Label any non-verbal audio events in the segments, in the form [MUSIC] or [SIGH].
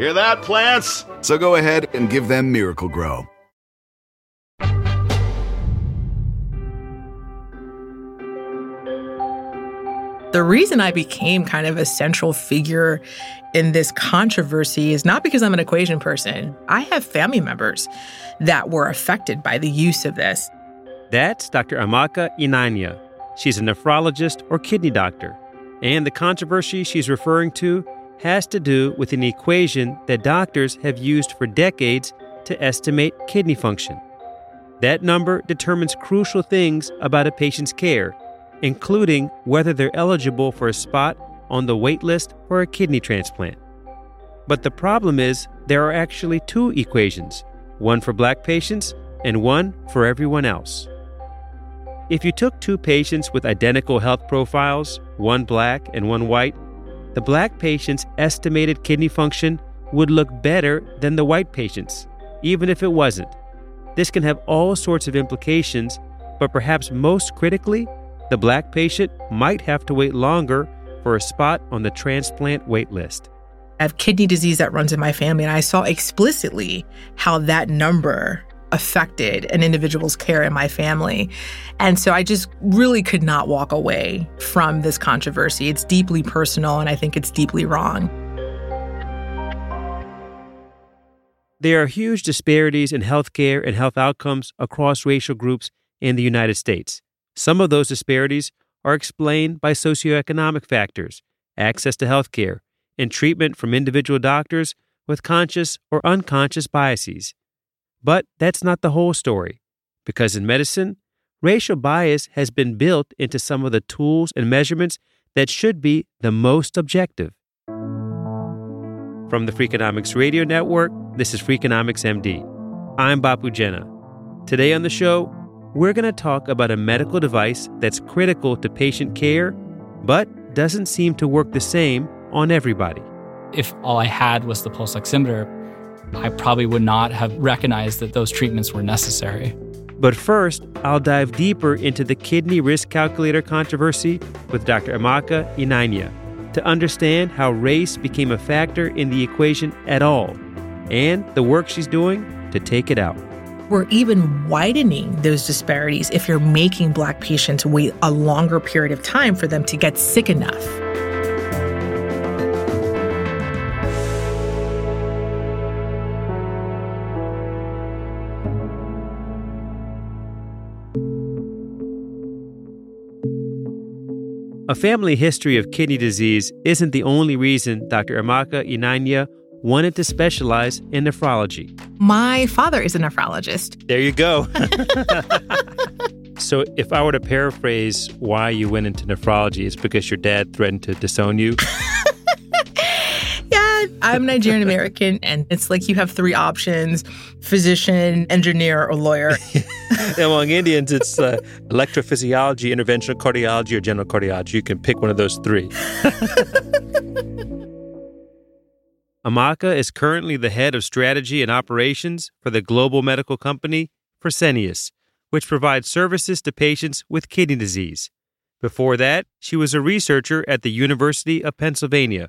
Hear that, plants? So go ahead and give them Miracle-Gro. The reason I became kind of a central figure in this controversy is not because I'm an equation person. I have family members that were affected by the use of this. That's Dr. Amaka Eneanya. She's a nephrologist or kidney doctor. And the controversy she's referring to has to do with an equation that doctors have used for decades to estimate kidney function. That number determines crucial things about a patient's care including whether they're eligible for a spot on the wait list for a kidney transplant. But the problem is there are actually two equations one for black patients and one for everyone else. If you took two patients with identical health profiles, one black and one white, the black patient's estimated kidney function would look better than the white patient's, even if it wasn't. This can have all sorts of implications, but perhaps most critically, the black patient might have to wait longer for a spot on the transplant wait list. I have kidney disease that runs in my family, and I saw explicitly how that number affected an individual's care in my family. And so I just really could not walk away from this controversy. It's deeply personal, and I think it's deeply wrong. There are huge disparities in healthcare and health outcomes across racial groups in the United States. Some of those disparities are explained by socioeconomic factors, access to health care, and treatment from individual doctors with conscious or unconscious biases. But that's not the whole story, because in medicine, racial bias has been built into some of the tools and measurements that should be the most objective. From the Freakonomics Radio Network, this is Freakonomics MD. I'm Bapu Jena. Today on the show, we're going to talk about a medical device that's critical to patient care, but doesn't seem to work the same on everybody. If all I had was the pulse oximeter, I probably would not have recognized that those treatments were necessary. But first, I'll dive deeper into the kidney risk calculator controversy with Dr. Amaka Eneanya to understand how race became a factor in the equation at all and the work she's doing to take it out we're even widening those disparities if you're making Black patients wait a longer period of time for them to get sick enough. A family history of kidney disease isn't the only reason Dr. Amaka Eneanya wanted to specialize in nephrology. My father is a nephrologist. There you go. [LAUGHS] so, if I were to paraphrase why you went into nephrology, it's because your dad threatened to disown you. [LAUGHS] yeah, I'm Nigerian American, and it's like you have three options physician, engineer, or lawyer. [LAUGHS] Among Indians, it's uh, electrophysiology, interventional cardiology, or general cardiology. You can pick one of those three. [LAUGHS] Amaka is currently the head of strategy and operations for the global medical company Fresenius, which provides services to patients with kidney disease. Before that, she was a researcher at the University of Pennsylvania,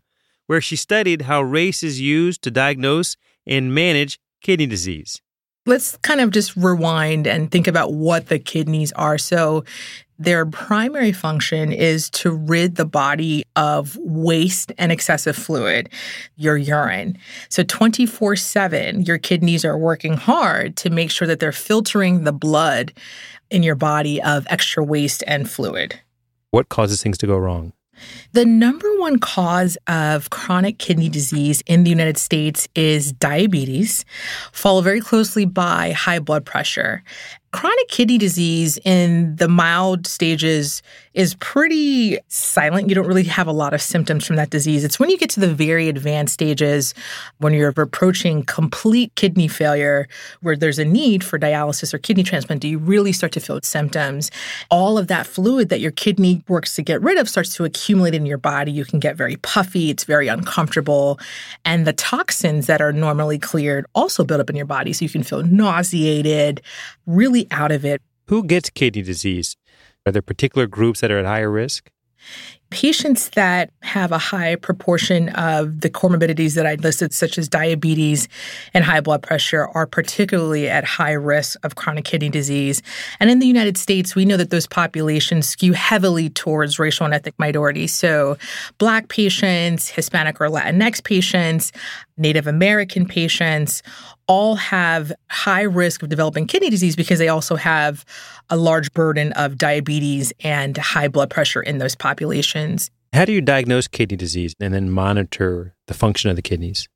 where she studied how race is used to diagnose and manage kidney disease. Let's kind of just rewind and think about what the kidneys are. So, their primary function is to rid the body of waste and excessive fluid, your urine. So 24 7, your kidneys are working hard to make sure that they're filtering the blood in your body of extra waste and fluid. What causes things to go wrong? The number one cause of chronic kidney disease in the United States is diabetes, followed very closely by high blood pressure. Chronic kidney disease in the mild stages is pretty silent. You don't really have a lot of symptoms from that disease. It's when you get to the very advanced stages, when you're approaching complete kidney failure, where there's a need for dialysis or kidney transplant, do you really start to feel symptoms. All of that fluid that your kidney works to get rid of starts to accumulate in your body. You can get very puffy, it's very uncomfortable. And the toxins that are normally cleared also build up in your body. So you can feel nauseated, really out of it. Who gets kidney disease? Are there particular groups that are at higher risk? Patients that have a high proportion of the comorbidities that I listed, such as diabetes and high blood pressure, are particularly at high risk of chronic kidney disease. And in the United States, we know that those populations skew heavily towards racial and ethnic minorities. So, Black patients, Hispanic or Latinx patients, Native American patients all have high risk of developing kidney disease because they also have a large burden of diabetes and high blood pressure in those populations. How do you diagnose kidney disease and then monitor the function of the kidneys?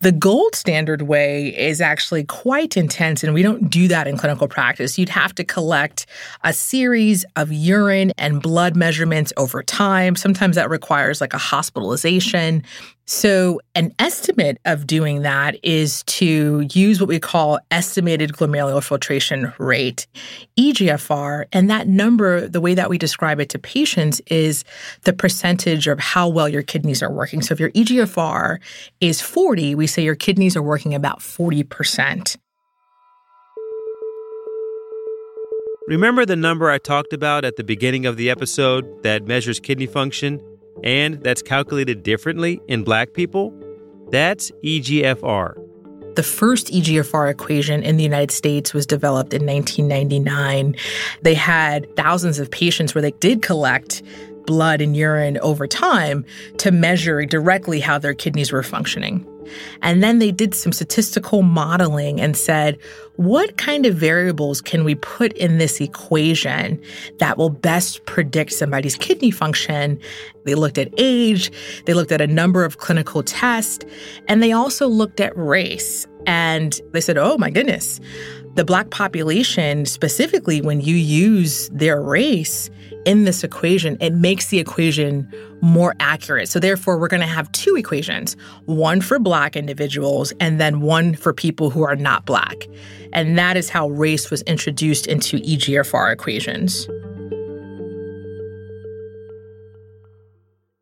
The gold standard way is actually quite intense, and we don't do that in clinical practice. You'd have to collect a series of urine and blood measurements over time. Sometimes that requires like a hospitalization. So, an estimate of doing that is to use what we call estimated glomerular filtration rate, EGFR. And that number, the way that we describe it to patients, is the percentage of how well your kidneys are working. So, if your EGFR is 40, we say your kidneys are working about 40%. Remember the number I talked about at the beginning of the episode that measures kidney function? And that's calculated differently in black people, that's EGFR. The first EGFR equation in the United States was developed in 1999. They had thousands of patients where they did collect blood and urine over time to measure directly how their kidneys were functioning. And then they did some statistical modeling and said, what kind of variables can we put in this equation that will best predict somebody's kidney function? They looked at age, they looked at a number of clinical tests, and they also looked at race. And they said, oh my goodness, the Black population, specifically when you use their race in this equation, it makes the equation more accurate. So, therefore, we're going to have two equations one for Black individuals and then one for people who are not Black. And that is how race was introduced into EGFR equations.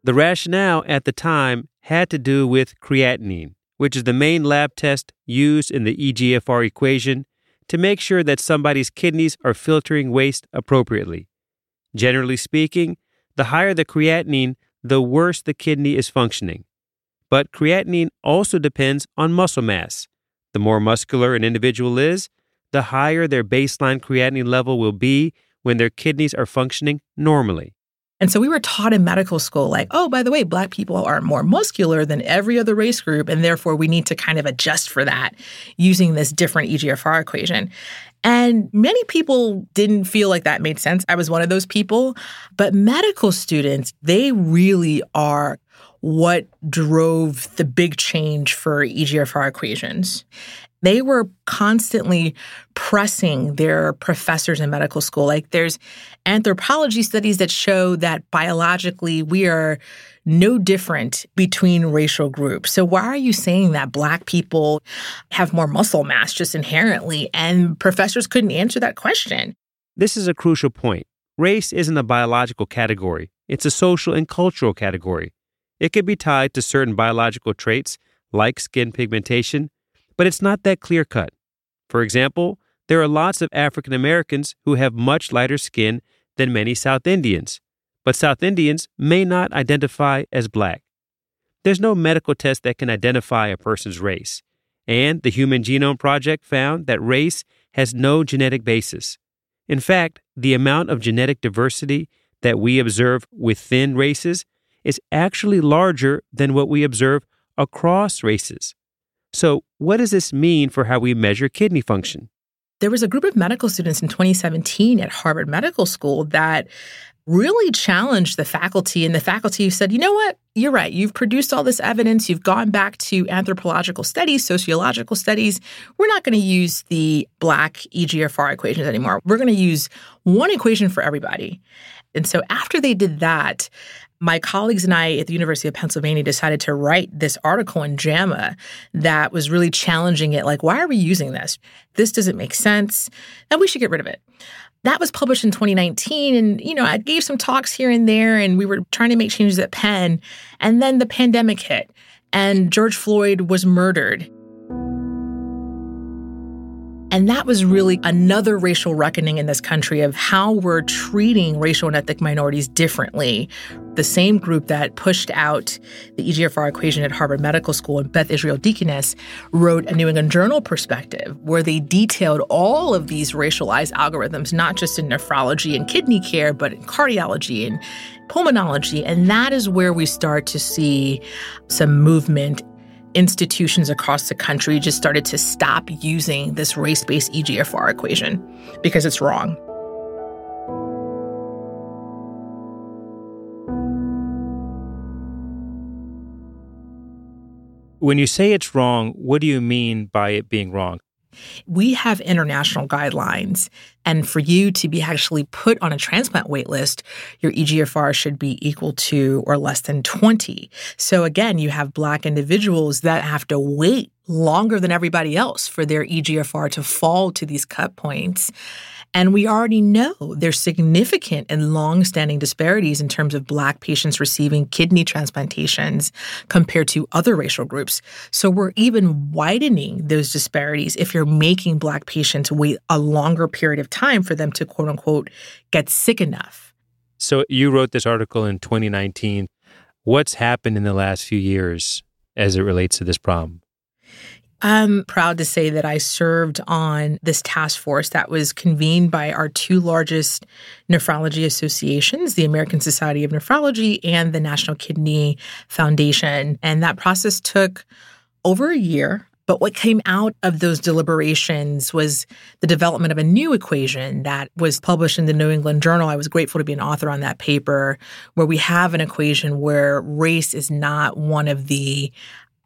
The rationale at the time had to do with creatinine, which is the main lab test used in the EGFR equation to make sure that somebody's kidneys are filtering waste appropriately. Generally speaking, the higher the creatinine, the worse the kidney is functioning. But creatinine also depends on muscle mass. The more muscular an individual is, the higher their baseline creatinine level will be when their kidneys are functioning normally. And so we were taught in medical school, like, oh, by the way, Black people are more muscular than every other race group. And therefore, we need to kind of adjust for that using this different EGFR equation. And many people didn't feel like that made sense. I was one of those people. But medical students, they really are what drove the big change for EGFR equations. They were constantly pressing their professors in medical school. Like there's anthropology studies that show that biologically we are no different between racial groups. So why are you saying that black people have more muscle mass just inherently? And professors couldn't answer that question. This is a crucial point. Race isn't a biological category. It's a social and cultural category. It can be tied to certain biological traits like skin pigmentation, but it's not that clear cut. For example, there are lots of African Americans who have much lighter skin than many South Indians, but South Indians may not identify as black. There's no medical test that can identify a person's race, and the Human Genome Project found that race has no genetic basis. In fact, the amount of genetic diversity that we observe within races is actually larger than what we observe across races. So, what does this mean for how we measure kidney function? There was a group of medical students in 2017 at Harvard Medical School that really challenged the faculty. And the faculty said, you know what? You're right. You've produced all this evidence. You've gone back to anthropological studies, sociological studies. We're not going to use the black EGFR equations anymore. We're going to use one equation for everybody. And so after they did that, my colleagues and I at the University of Pennsylvania decided to write this article in JAMA that was really challenging it. Like, why are we using this? This doesn't make sense, and we should get rid of it. That was published in 2019. And, you know, I gave some talks here and there, and we were trying to make changes at Penn. And then the pandemic hit, and George Floyd was murdered. And that was really another racial reckoning in this country of how we're treating racial and ethnic minorities differently. The same group that pushed out the EGFR equation at Harvard Medical School and Beth Israel Deaconess wrote a New England Journal perspective where they detailed all of these racialized algorithms, not just in nephrology and kidney care, but in cardiology and pulmonology. And that is where we start to see some movement institutions across the country just started to stop using this race based EGFR equation because it's wrong. When you say it's wrong, what do you mean by it being wrong? We have international guidelines. And for you to be actually put on a transplant wait list, your EGFR should be equal to or less than 20. So again, you have Black individuals that have to wait longer than everybody else for their EGFR to fall to these cut points. And we already know there's significant and long-standing disparities in terms of Black patients receiving kidney transplantations compared to other racial groups. So we're even widening those disparities if you're making Black patients wait a longer period of time for them to quote unquote get sick enough. So you wrote this article in 2019. What's happened in the last few years as it relates to this problem? I'm proud to say that I served on this task force that was convened by our two largest nephrology associations, the American Society of Nephrology and the National Kidney Foundation. And that process took over a year. But what came out of those deliberations was the development of a new equation that was published in the New England Journal. I was grateful to be an author on that paper, where we have an equation where race is not one of the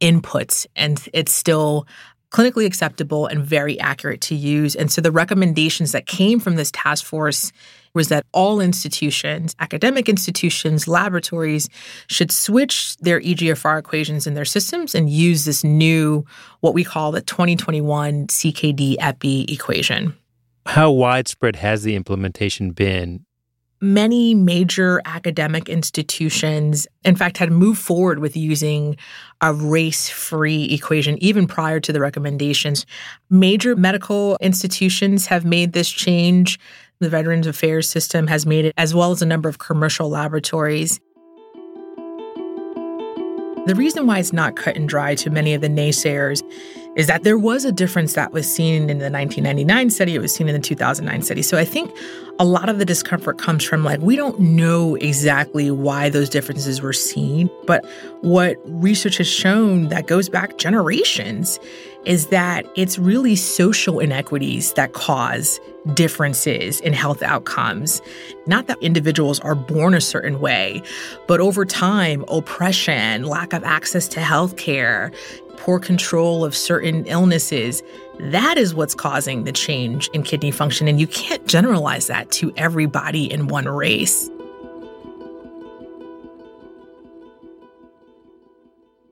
inputs and it's still clinically acceptable and very accurate to use. And so the recommendations that came from this task force was that all institutions, academic institutions, laboratories should switch their EGFR equations in their systems and use this new, what we call the 2021 CKD EPI equation. How widespread has the implementation been many major academic institutions, in fact, had moved forward with using a race free equation even prior to the recommendations. Major medical institutions have made this change. The Veterans Affairs system has made it, as well as a number of commercial laboratories. The reason why it's not cut and dry to many of the naysayers is that there was a difference that was seen in the 1999 study, it was seen in the 2009 study. So I think a lot of the discomfort comes from like, we don't know exactly why those differences were seen. But what research has shown that goes back generations is that it's really social inequities that cause differences in health outcomes. Not that individuals are born a certain way, but over time, oppression, lack of access to health care, poor control of certain illnesses, that is what's causing the change in kidney function. And you can't generalize that to everybody in one race.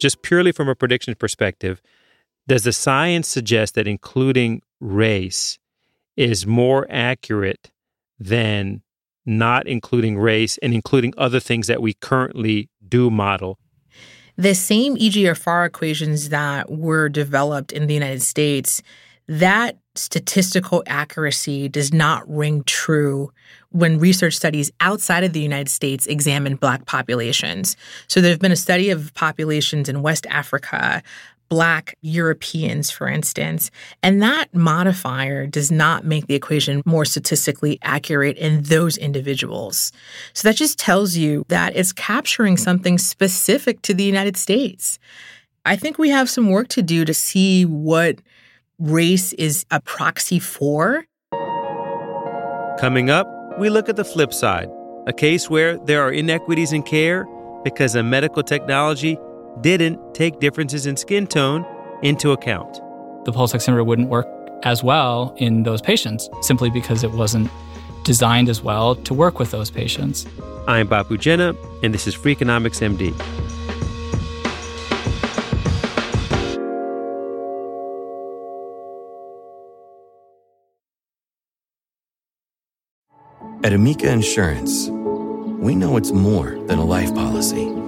Just purely from a prediction perspective, does the science suggest that including race is more accurate than not including race and including other things that we currently do model the same EGFR equations that were developed in the United States, that statistical accuracy does not ring true when research studies outside of the United States examine Black populations. So there have been a study of populations in West Africa, Black Europeans, for instance, and that modifier does not make the equation more statistically accurate in those individuals. So that just tells you that it's capturing something specific to the United States. I think we have some work to do to see what race is a proxy for. Coming up, we look at the flip side a case where there are inequities in care because a medical technology didn't take differences in skin tone into account. The pulse oximeter wouldn't work as well in those patients simply because it wasn't designed as well to work with those patients. I'm Bapu Jena, and this is Freakonomics MD. At Amica Insurance, we know it's more than a life policy.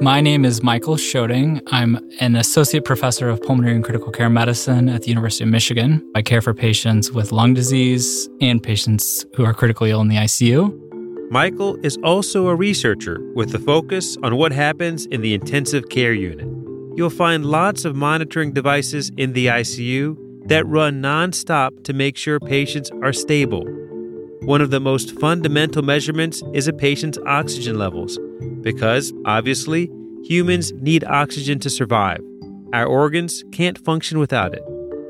My name is Michael Sjoding. I'm an associate professor of pulmonary and critical care medicine at the University of Michigan. I care for patients with lung disease and patients who are critically ill in the ICU. Michael is also a researcher with a focus on what happens in the intensive care unit. You'll find lots of monitoring devices in the ICU that run nonstop to make sure patients are stable. One of the most fundamental measurements is a patient's oxygen levels, because obviously, humans need oxygen to survive. Our organs can't function without it.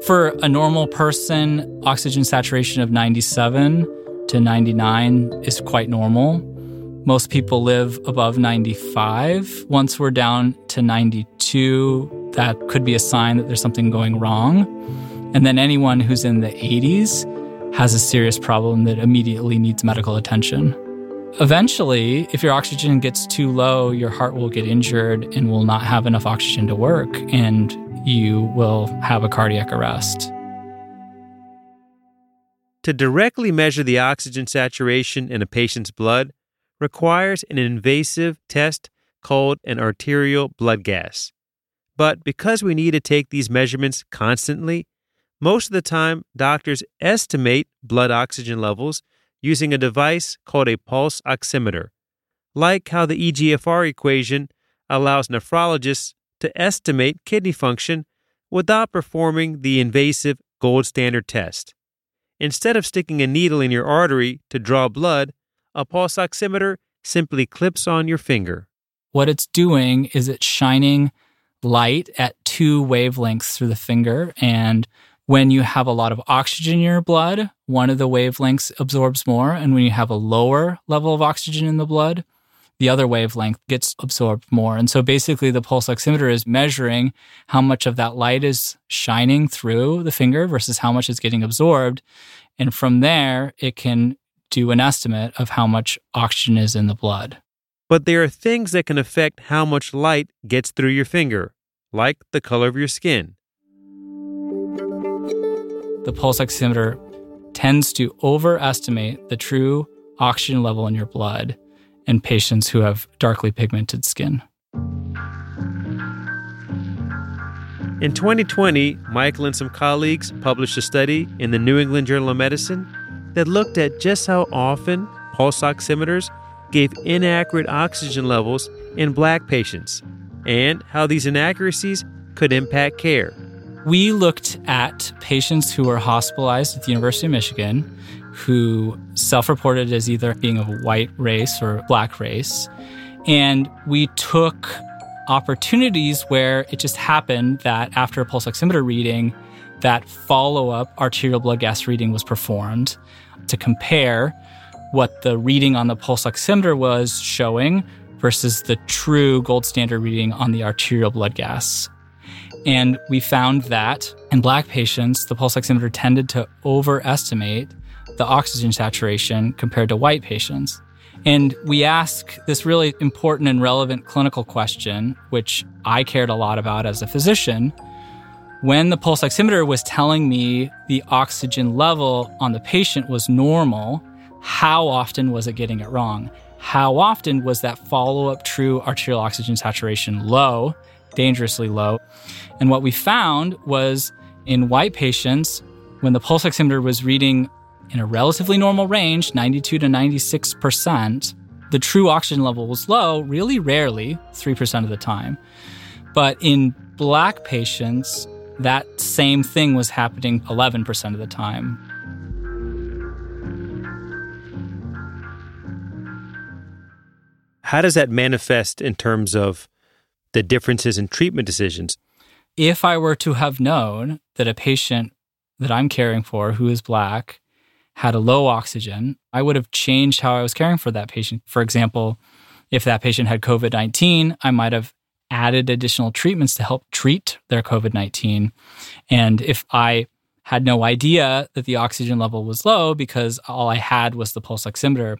For a normal person, oxygen saturation of 97 to 99 is quite normal. Most people live above 95. Once we're down to 92, that could be a sign that there's something going wrong. And then anyone who's in the 80s has a serious problem that immediately needs medical attention. Eventually, if your oxygen gets too low, your heart will get injured and will not have enough oxygen to work, and you will have a cardiac arrest. To directly measure the oxygen saturation in a patient's blood requires an invasive test called an arterial blood gas. But because we need to take these measurements constantly, most of the time doctors estimate blood oxygen levels using a device called a pulse oximeter, like how the EGFR equation allows nephrologists to estimate kidney function without performing the invasive gold standard test. Instead of sticking a needle in your artery to draw blood, a pulse oximeter simply clips on your finger. What it's doing is it's shining light at two wavelengths through the finger. And when you have a lot of oxygen in your blood, one of the wavelengths absorbs more. And when you have a lower level of oxygen in the blood, the other wavelength gets absorbed more. And so basically, the pulse oximeter is measuring how much of that light is shining through the finger versus how much is getting absorbed. And from there, it can do an estimate of how much oxygen is in the blood. But there are things that can affect how much light gets through your finger, like the color of your skin. The pulse oximeter tends to overestimate the true oxygen level in your blood in patients who have darkly pigmented skin. In 2020, Michael and some colleagues published a study in the New England Journal of Medicine that looked at just how often pulse oximeters gave inaccurate oxygen levels in black patients and how these inaccuracies could impact care. We looked at patients who were hospitalized at the University of Michigan who self reported as either being of white race or black race. And we took opportunities where it just happened that after a pulse oximeter reading, that follow up arterial blood gas reading was performed to compare what the reading on the pulse oximeter was showing versus the true gold standard reading on the arterial blood gas. And we found that in black patients, the pulse oximeter tended to overestimate the oxygen saturation compared to white patients. And we ask this really important and relevant clinical question, which I cared a lot about as a physician. When the pulse oximeter was telling me the oxygen level on the patient was normal, how often was it getting it wrong? How often was that follow up true arterial oxygen saturation low, dangerously low? And what we found was in white patients, when the pulse oximeter was reading in a relatively normal range, 92 to 96%, the true oxygen level was low, really rarely, 3% of the time. But in black patients, that same thing was happening 11% of the time. How does that manifest in terms of the differences in treatment decisions? if I were to have known that a patient that I'm caring for who is black had a low oxygen, I would have changed how I was caring for that patient. For example, if that patient had COVID 19, I might have added additional treatments to help treat their COVID 19. And if I had no idea that the oxygen level was low because all I had was the pulse oximeter,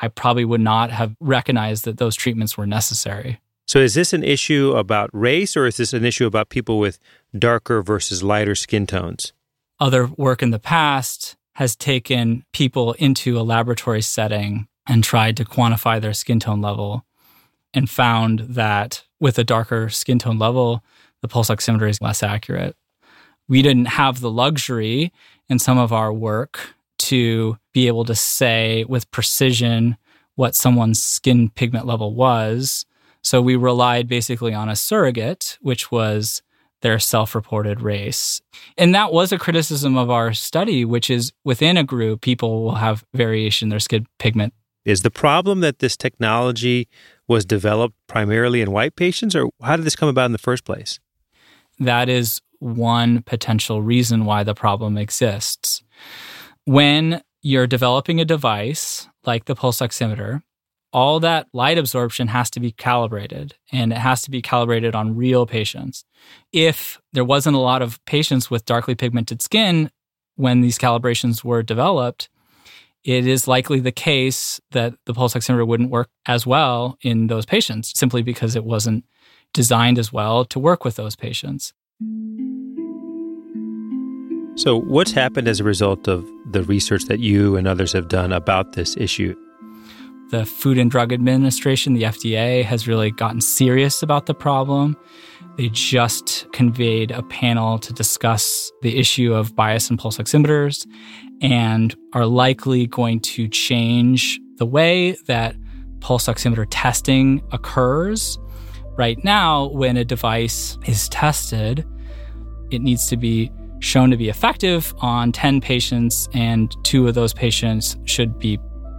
I probably would not have recognized that those treatments were necessary. So, is this an issue about race or is this an issue about people with darker versus lighter skin tones? Other work in the past has taken people into a laboratory setting and tried to quantify their skin tone level and found that with a darker skin tone level, the pulse oximeter is less accurate. We didn't have the luxury in some of our work to be able to say with precision what someone's skin pigment level was so we relied basically on a surrogate, which was their self reported race. And that was a criticism of our study, which is within a group, people will have variation in their skin pigment. Is the problem that this technology was developed primarily in white patients, or how did this come about in the first place? That is one potential reason why the problem exists. When you're developing a device like the pulse oximeter, all that light absorption has to be calibrated and it has to be calibrated on real patients. If there wasn't a lot of patients with darkly pigmented skin when these calibrations were developed, it is likely the case that the pulse oximeter wouldn't work as well in those patients simply because it wasn't designed as well to work with those patients. So, what's happened as a result of the research that you and others have done about this issue? The Food and Drug Administration, the FDA, has really gotten serious about the problem. They just conveyed a panel to discuss the issue of bias in pulse oximeters and are likely going to change the way that pulse oximeter testing occurs. Right now, when a device is tested, it needs to be shown to be effective on 10 patients, and two of those patients should be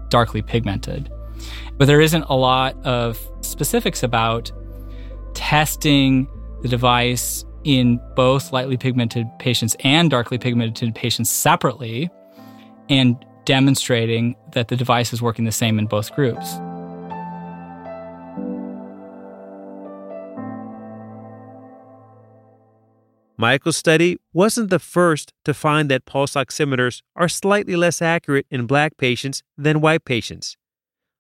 darkly pigmented. But there isn't a lot of specifics about testing the device in both lightly pigmented patients and darkly pigmented patients separately and demonstrating that the device is working the same in both groups. Michael's study wasn't the first to find that pulse oximeters are slightly less accurate in black patients than white patients.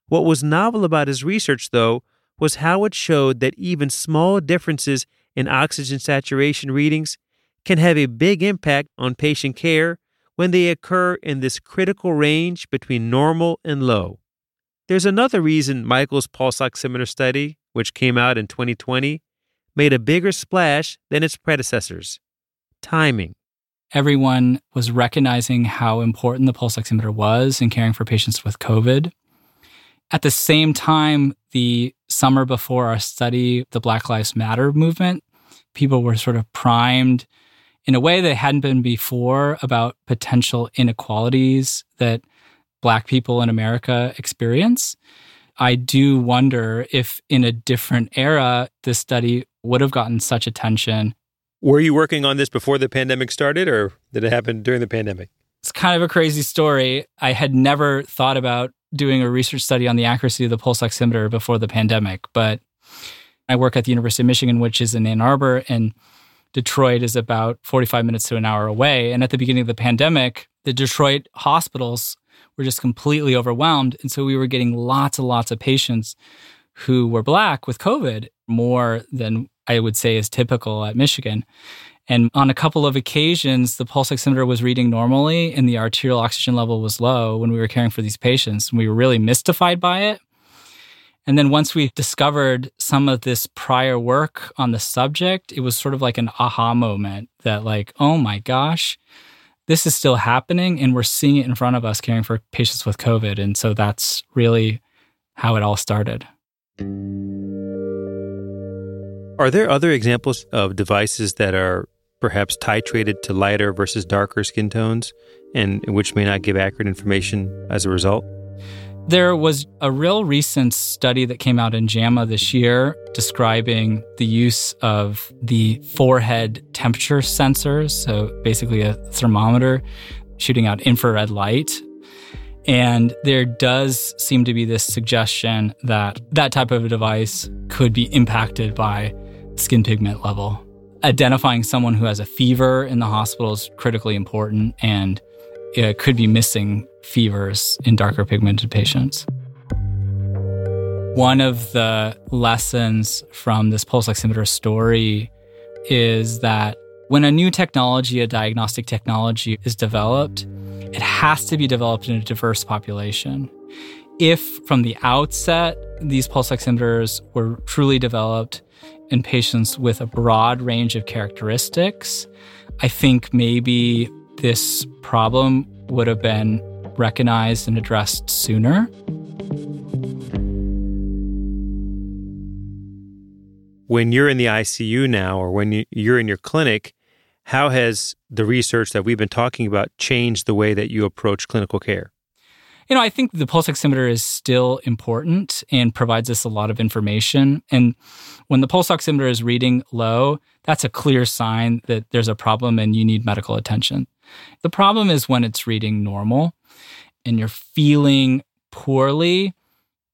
What was novel about his research, though, was how it showed that even small differences in oxygen saturation readings can have a big impact on patient care when they occur in this critical range between normal and low. There's another reason Michael's pulse oximeter study, which came out in 2020, made a bigger splash than its predecessors timing. Everyone was recognizing how important the pulse oximeter was in caring for patients with COVID. At the same time, the summer before our study, the Black Lives Matter movement people were sort of primed in a way they hadn't been before about potential inequalities that Black people in America experience. I do wonder if in a different era, this study would have gotten such attention. Were you working on this before the pandemic started, or did it happen during the pandemic? It's kind of a crazy story. I had never thought about doing a research study on the accuracy of the pulse oximeter before the pandemic, but I work at the University of Michigan, which is in Ann Arbor, and Detroit is about 45 minutes to an hour away. And at the beginning of the pandemic, the Detroit hospitals were just completely overwhelmed. And so we were getting lots and lots of patients who were Black with COVID, more than I would say is typical at Michigan. And on a couple of occasions, the pulse oximeter was reading normally and the arterial oxygen level was low when we were caring for these patients. And we were really mystified by it. And then once we discovered some of this prior work on the subject, it was sort of like an aha moment that, like, oh my gosh, this is still happening and we're seeing it in front of us caring for patients with COVID. And so that's really how it all started. Are there other examples of devices that are perhaps titrated to lighter versus darker skin tones and which may not give accurate information as a result? There was a real recent study that came out in JAMA this year describing the use of the forehead temperature sensors, so basically a thermometer shooting out infrared light. And there does seem to be this suggestion that that type of a device could be impacted by skin pigment level. Identifying someone who has a fever in the hospital is critically important, and it could be missing fevers in darker pigmented patients. One of the lessons from this pulse oximeter story is that when a new technology, a diagnostic technology, is developed, it has to be developed in a diverse population. If from the outset these pulse oximeters were truly developed in patients with a broad range of characteristics, I think maybe this problem would have been recognized and addressed sooner. When you're in the ICU now, or when you're in your clinic, how has the research that we've been talking about changed the way that you approach clinical care? You know, I think the pulse oximeter is still important and provides us a lot of information. And when the pulse oximeter is reading low, that's a clear sign that there's a problem and you need medical attention. The problem is when it's reading normal and you're feeling poorly.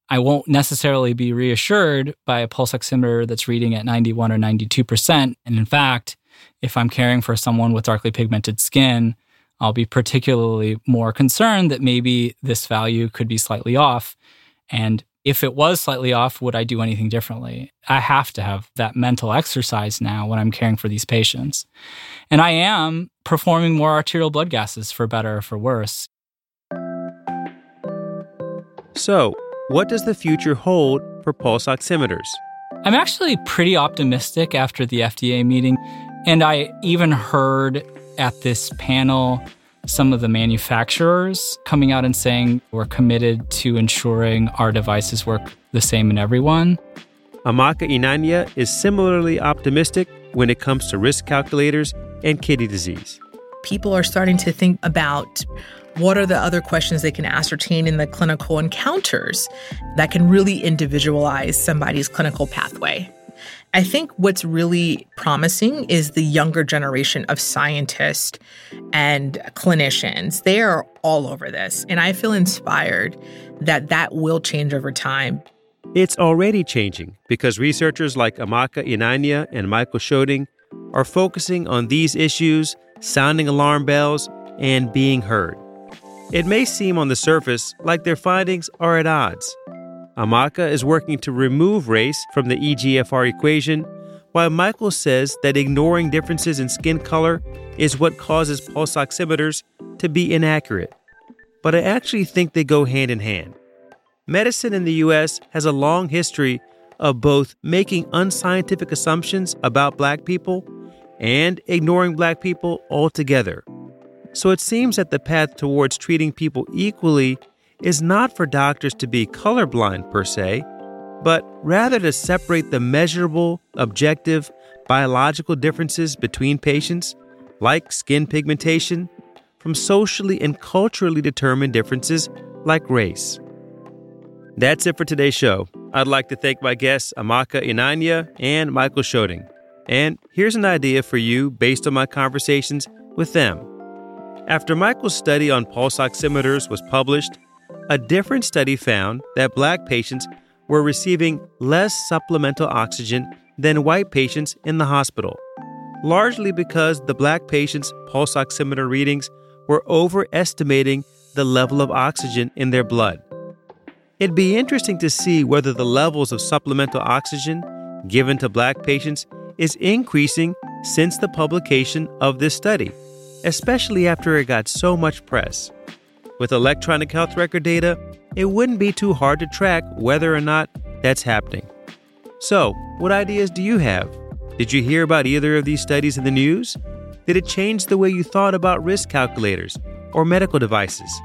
I won't necessarily be reassured by a pulse oximeter that's reading at 91 or 92%. And in fact, if I'm caring for someone with darkly pigmented skin, I'll be particularly more concerned that maybe this value could be slightly off. And if it was slightly off, would I do anything differently? I have to have that mental exercise now when I'm caring for these patients. And I am performing more arterial blood gases for better or for worse. So, what does the future hold for pulse oximeters? I'm actually pretty optimistic after the FDA meeting. And I even heard at this panel some of the manufacturers coming out and saying we're committed to ensuring our devices work the same in everyone. Amaka Eneanya is similarly optimistic when it comes to risk calculators and kidney disease. People are starting to think about what are the other questions they can ascertain in the clinical encounters that can really individualize somebody's clinical pathway. I think what's really promising is the younger generation of scientists and clinicians. They are all over this. And I feel inspired that that will change over time. It's already changing because researchers like Amaka Eneanya and Michael Sjoding are focusing on these issues, sounding alarm bells, and being heard. It may seem on the surface like their findings are at odds. Amaka is working to remove race from the EGFR equation, while Michael says that ignoring differences in skin color is what causes pulse oximeters to be inaccurate. But I actually think they go hand in hand. Medicine in the U.S. has a long history of both making unscientific assumptions about black people and ignoring black people altogether. So it seems that the path towards treating people equally is not for doctors to be colorblind per se, but rather to separate the measurable, objective, biological differences between patients, like skin pigmentation, from socially and culturally determined differences like race. That's it for today's show. I'd like to thank my guests Amaka Eneanya and Michael Sjoding. And here's an idea for you based on my conversations with them. After Michael's study on pulse oximeters was published, a different study found that black patients were receiving less supplemental oxygen than white patients in the hospital, largely because the black patients' pulse oximeter readings were overestimating the level of oxygen in their blood. It'd be interesting to see whether the levels of supplemental oxygen given to black patients is increasing since the publication of this study, especially after it got so much press. With electronic health record data, it wouldn't be too hard to track whether or not that's happening. So, what ideas do you have? Did you hear about either of these studies in the news? Did it change the way you thought about risk calculators or medical devices?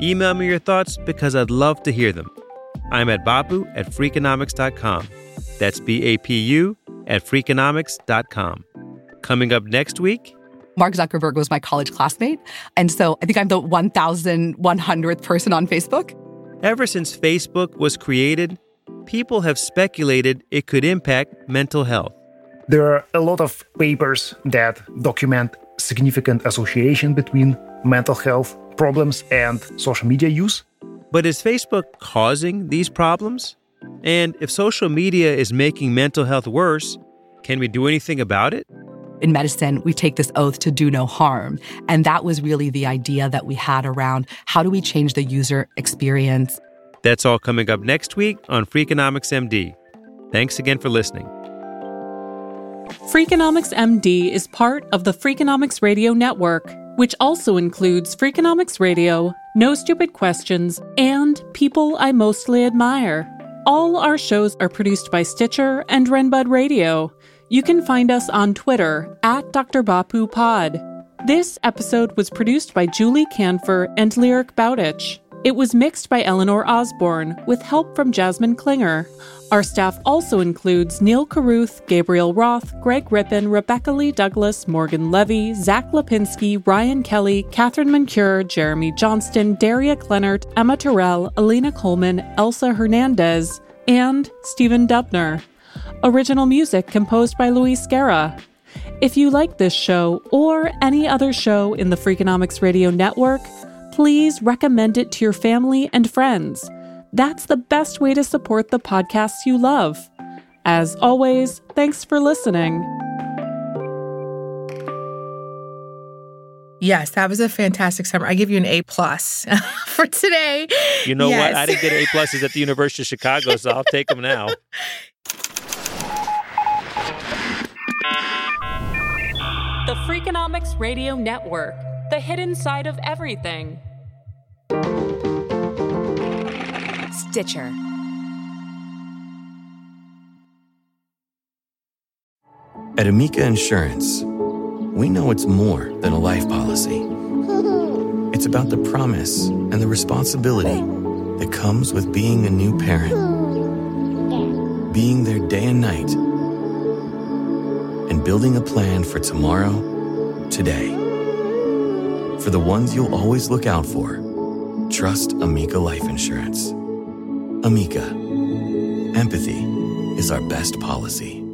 Email me your thoughts because I'd love to hear them. I'm at bapu at freakonomics.com. That's B A P U at freakonomics.com. Coming up next week, Mark Zuckerberg was my college classmate. And so I think I'm the 1,100th person on Facebook. Ever since Facebook was created, people have speculated it could impact mental health. There are a lot of papers that document significant association between mental health problems and social media use. But is Facebook causing these problems? And if social media is making mental health worse, can we do anything about it? In medicine, we take this oath to do no harm. And that was really the idea that we had around how do we change the user experience. That's all coming up next week on Freakonomics MD. Thanks again for listening. Freakonomics MD is part of the Freakonomics Radio Network, which also includes Freakonomics Radio, No Stupid Questions, and People I Mostly Admire. All our shows are produced by Stitcher and Renbud Radio. You can find us on Twitter at Dr. Bapu Pod. This episode was produced by Julie Kanfer and Lyric Bowditch. It was mixed by Eleanor Osborne with help from Jasmine Klinger. Our staff also includes Neal Carruth, Gabriel Roth, Greg Rippin, Rebecca Lee Douglas, Morgan Levey, Zack Lapinski, Ryan Kelley, Katherine Moncure, Jeremy Johnston, Daria Klenert, Emma Tyrrell, Alina Kulman, Elsa Hernandez, and Stephen Dubner. Original music composed by Luis Guerra. If you like this show or any other show in the Freakonomics Radio Network, please recommend it to your family and friends. That's the best way to support the podcasts you love. As always, thanks for listening. Yes, that was a fantastic summer. I give you an A plus [LAUGHS] for today. You know Yes. what? I didn't get A pluses at the University of Chicago, so I'll take them now. [LAUGHS] The Freakonomics Radio Network, the hidden side of everything. Stitcher. At Amica Insurance, we know it's more than a life policy. [LAUGHS] It's about the promise and the responsibility that comes with being a new parent, [LAUGHS] being there day and night, and building a plan for tomorrow, today. For the ones you'll always look out for, trust Amica Life Insurance. Amica, empathy is our best policy.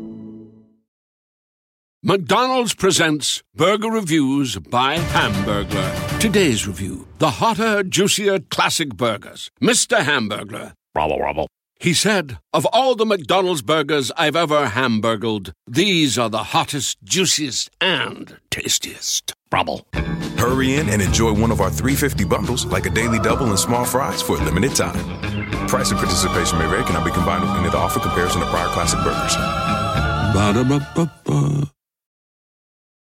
McDonald's presents Burger Reviews by Hamburglar. Today's review the hotter, juicier classic burgers. Mr. Hamburglar. Bravo, robble. He said, Of all the McDonald's burgers I've ever hamburgled, these are the hottest, juiciest, and tastiest. Brubble. Hurry in and enjoy one of our 350 bundles, like a daily double and small fries, for a limited time. Price and participation may vary, cannot be combined with any other offer comparison to prior classic burgers. Ba-da-ba-ba-ba.